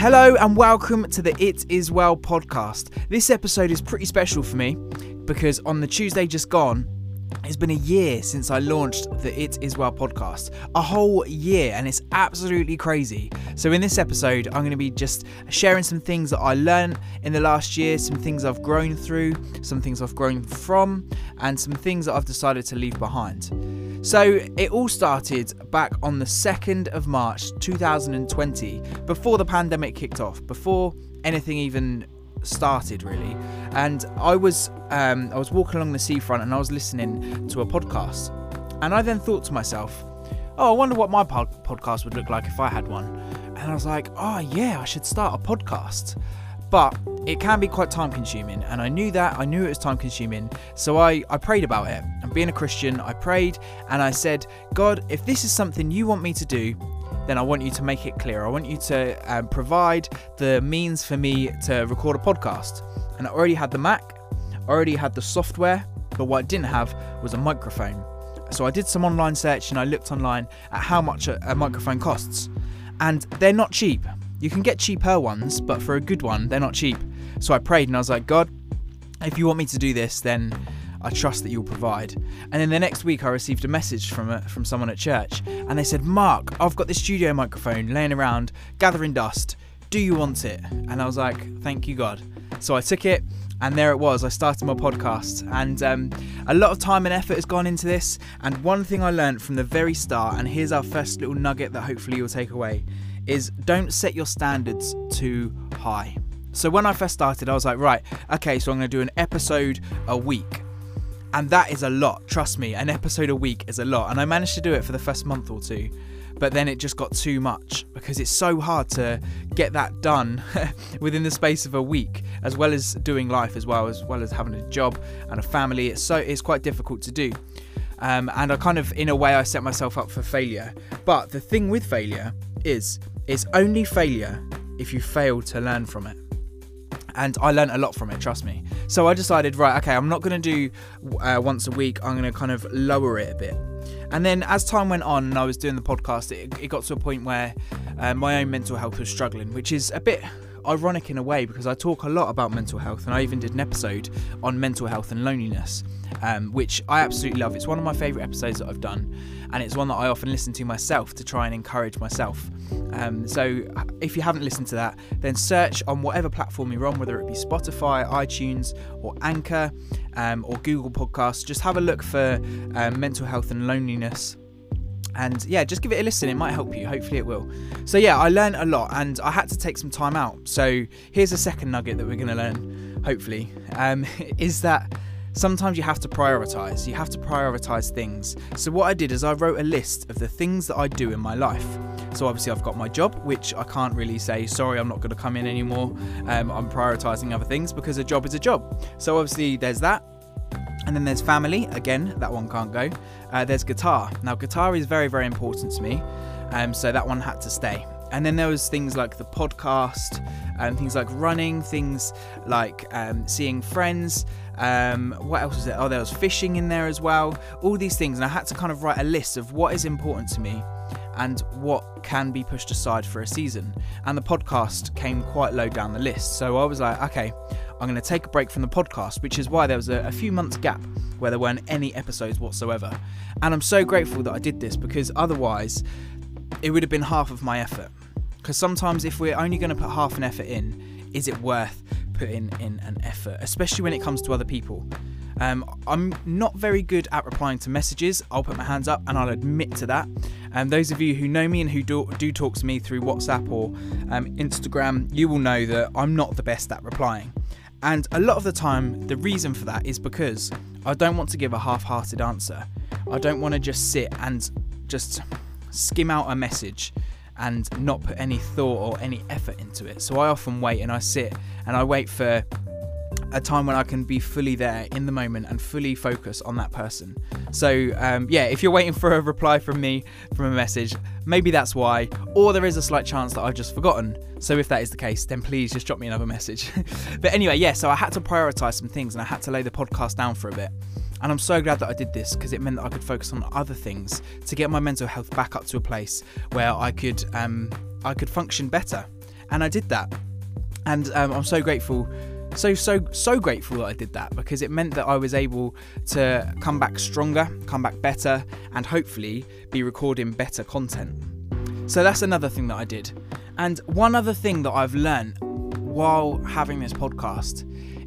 Hello and welcome to the It Is Well podcast. This episode is pretty special for me because on the Tuesday just gone, it's been a year since I launched the It Is Well podcast. A whole year, and it's absolutely crazy. So, in this episode, I'm going to be just sharing some things that I learned in the last year, some things I've grown through, some things I've grown from, and some things that I've decided to leave behind. So, it all started back on the 2nd of March 2020, before the pandemic kicked off, before anything even started really. And i was um, i was walking along the seafront and i was listening to a podcast. And i then thought to myself oh i wonder what my pod- podcast would look like if i had one. And i was like oh yeah i should start a podcast but it can be quite time consuming and i knew that i knew it was time consuming so I, I prayed about it and being a christian i prayed and i said god if this is something you want me to do then I want you to make it clear. I want you to um, provide the means for me to record a podcast. And I already had the Mac, already had the software, but what I didn't have was a microphone. So I did some online search and I looked online at how much a, a microphone costs. And they're not cheap. You can get cheaper ones, but for a good one, they're not cheap. So I prayed and I was like, God, if you want me to do this, then I trust that you'll provide. And then the next week, I received a message from a, from someone at church, and they said, "Mark, I've got this studio microphone laying around, gathering dust. Do you want it?" And I was like, "Thank you, God." So I took it, and there it was. I started my podcast, and um, a lot of time and effort has gone into this. And one thing I learned from the very start, and here's our first little nugget that hopefully you'll take away, is don't set your standards too high. So when I first started, I was like, right, okay, so I'm going to do an episode a week. And that is a lot, trust me. An episode a week is a lot. And I managed to do it for the first month or two. But then it just got too much because it's so hard to get that done within the space of a week, as well as doing life as well, as well as having a job and a family. It's so it's quite difficult to do. Um, and I kind of, in a way, I set myself up for failure. But the thing with failure is, it's only failure if you fail to learn from it and I learned a lot from it, trust me. So I decided, right, okay, I'm not going to do uh, once a week, I'm going to kind of lower it a bit. And then as time went on and I was doing the podcast, it, it got to a point where uh, my own mental health was struggling, which is a bit ironic in a way because I talk a lot about mental health and I even did an episode on mental health and loneliness, um, which I absolutely love. It's one of my favourite episodes that I've done and it's one that I often listen to myself to try and encourage myself. Um, so if you haven't listened to that, then search on whatever platform you're on, whether it be Spotify, iTunes, or Anchor, um, or Google Podcasts. Just have a look for um, mental health and loneliness and yeah just give it a listen. It might help you. Hopefully it will. So yeah i learned a lot and i had to take some time out. So here's a second nugget that we're going to learn hopefully. Um, is that sometimes you have to prioritize. You have to prioritize things. So what i did is i wrote a list of the things that i do in my life. So obviously i've got my job which i can't really say sorry i'm not going to come in anymore. Um, i'm prioritizing other things because a job is a job. So obviously there's that and then there's family, again, that one can't go. Uh, there's guitar. Now, guitar is very, very important to me, um, so that one had to stay. And then there was things like the podcast, and things like running, things like um, seeing friends. Um, what else was there? Oh, there was fishing in there as well. All these things, and I had to kind of write a list of what is important to me and what can be pushed aside for a season. And the podcast came quite low down the list. So I was like, okay, I'm going to take a break from the podcast, which is why there was a, a, few months gap where there weren't any episodes whatsoever. And I'm so grateful that I did this because otherwise it would have been half of my effort. Because sometimes if we're only going to put half an effort in, is it worth putting in an effort, especially when it comes to other people? Um, I'm not very good at replying to messages. I'll put my hands up and I'll admit to that. And um, those of you who know me and who do, do talk to me through WhatsApp or um, Instagram, you will know that I'm not the best at replying. And a lot of the time, the reason for that is because I don't want to give a half hearted answer. I don't want to just sit and just skim out a message and not put any thought or any effort into it. So I often wait and I sit and I wait for a time when I can be fully there in the moment and fully focus on that person. So, um, yeah, if you're waiting for a reply from me from a message, maybe that's why, or there is a slight chance that I've just forgotten. So, if that is the case, then please just drop me another message. but anyway, yeah, so I had to prioritize some things and I had to lay the podcast down for a bit. And I'm so glad that I did this because it meant that I could focus on other things to get my mental health back up to a place where I could um, I could function better And I did that. And um, I'm so grateful so so so grateful that I did that because it meant that I was able to come back stronger, come back better, and hopefully be recording better content. So that's another thing that I did. And one other thing that I've learned while having this podcast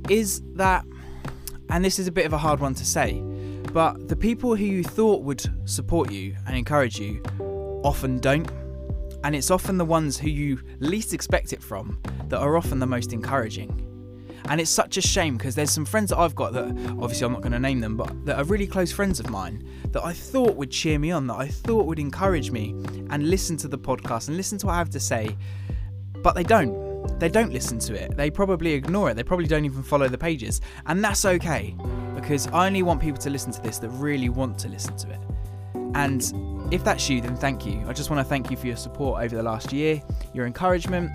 is that, and this is a bit of a hard one to say, but the people who you thought would support you and encourage you often don't. And it's often the ones who you least expect it from that are often the most encouraging. And it's such a shame because there's some friends that I've got that obviously I'm not going to name them, but that are really close friends of mine that I thought would cheer me on, that I thought would encourage me and listen to the podcast and listen to what I have to say, but they don't. They don't listen to it. They probably ignore it. They probably don't even follow the pages. And that's okay because I only want people to listen to this that really want to listen to it. And if that's you, then thank you. I just want to thank you for your support over the last year, your encouragement,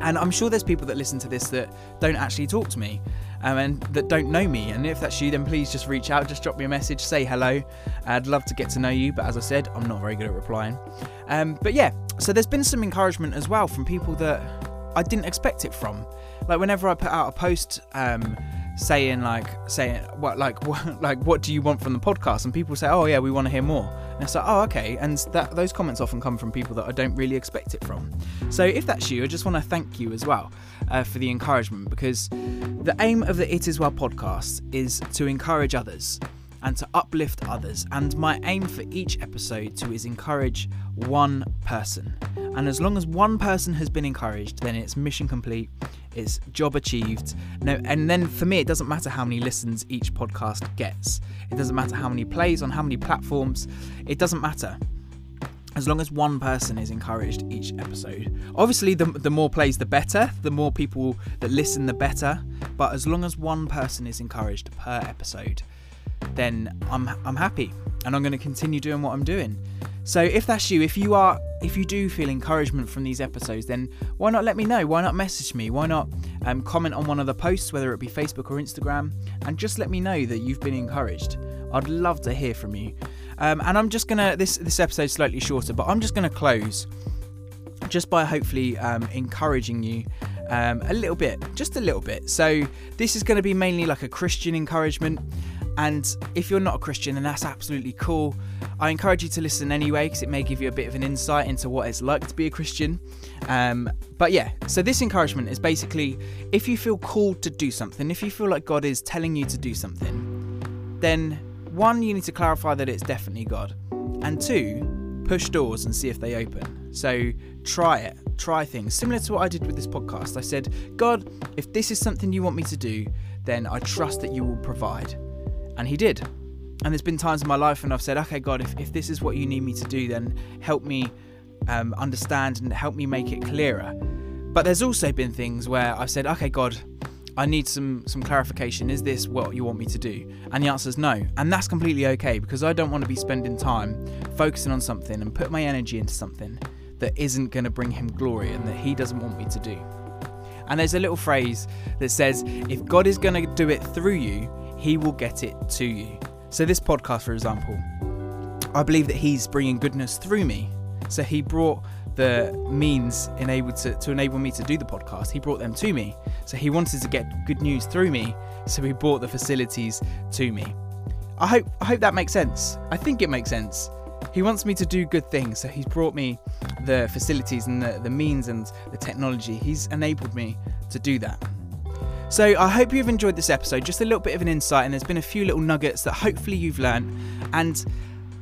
and I'm sure there's people that listen to this that don't actually talk to me um, and that don't know me. And if that's you, then please just reach out, just drop me a message, say hello. I'd love to get to know you, but as I said, I'm not very good at replying. Um, but yeah, so there's been some encouragement as well from people that I didn't expect it from. Like whenever I put out a post, um, saying like saying what like what like what do you want from the podcast and people say oh yeah we want to hear more and it's like oh okay. And that those comments often come from people that I don't really expect it from. So if that's you I just want to thank you as well uh, for the encouragement because the aim of the It Is Well podcast is to encourage others and to uplift others. And my aim for each episode to is encourage one person. And as long as one person has been encouraged, then it's mission complete, it's job achieved. No, and then for me, it doesn't matter how many listens each podcast gets. It doesn't matter how many plays on how many platforms. It doesn't matter. As long as one person is encouraged each episode. Obviously, the, the more plays, the better. The more people that listen, the better. But as long as one person is encouraged per episode, then I'm I'm happy and I'm going to continue doing what I'm doing. So if that's you, if you are if you do feel encouragement from these episodes, then why not let me know? Why not message me? Why not um, comment on one of the posts, whether it be Facebook or Instagram, and just let me know that you've been encouraged. I'd love to hear from you. Um, and I'm just gonna this this episode's slightly shorter, but I'm just gonna close just by hopefully um, encouraging you um, a little bit, just a little bit. So this is going to be mainly like a Christian encouragement. And if you're not a Christian, then that's absolutely cool. I encourage you to listen anyway, because it may give you a bit of an insight into what it's like to be a Christian. Um, but yeah, so this encouragement is basically if you feel called to do something, if you feel like God is telling you to do something, then one, you need to clarify that it's definitely God. And two, push doors and see if they open. So try it, try things. Similar to what I did with this podcast. I said, God, if this is something you want me to do, then I trust that you will provide. And he did. And there's been times in my life when I've said, okay, God, if, if this is what you need me to do, then help me um, understand and help me make it clearer. But there's also been things where I've said, okay, God, I need some some clarification. Is this what you want me to do? And the answer is no. And that's completely okay because I don't want to be spending time focusing on something and put my energy into something that isn't going to bring him glory and that he doesn't want me to do. And there's a little phrase that says, if God is going to do it through you, he will get it to you. So, this podcast, for example, I believe that He's bringing goodness through me. So, He brought the means enabled to, to enable me to do the podcast. He brought them to me. So, He wanted to get good news through me. So, He brought the facilities to me. I hope, I hope that makes sense. I think it makes sense. He wants me to do good things, so he's brought me the facilities and the, the means and the technology. He's enabled me to do that. So I hope you've enjoyed this episode, just a little bit of an insight, and there's been a few little nuggets that hopefully you've learned. And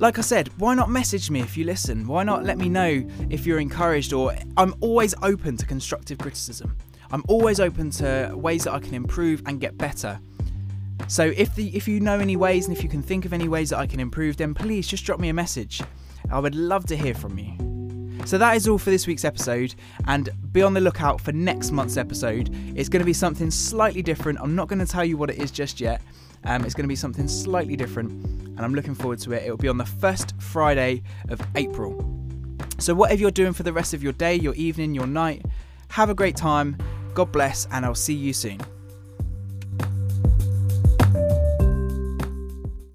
like I said, why not message me if you listen? Why not let me know if you're encouraged or I'm always open to constructive criticism. I'm always open to ways that I can improve and get better. So if the if you know any ways and if you can think of any ways that I can improve, then please just drop me a message. I would love to hear from you. So that is all for this week's episode, and be on the lookout for next month's episode. It's going to be something slightly different. I'm not going to tell you what it is just yet. Um, it's going to be something slightly different, and I'm looking forward to it. It will be on the first Friday of April. So, whatever you're doing for the rest of your day, your evening, your night, have a great time. God bless, and I'll see you soon.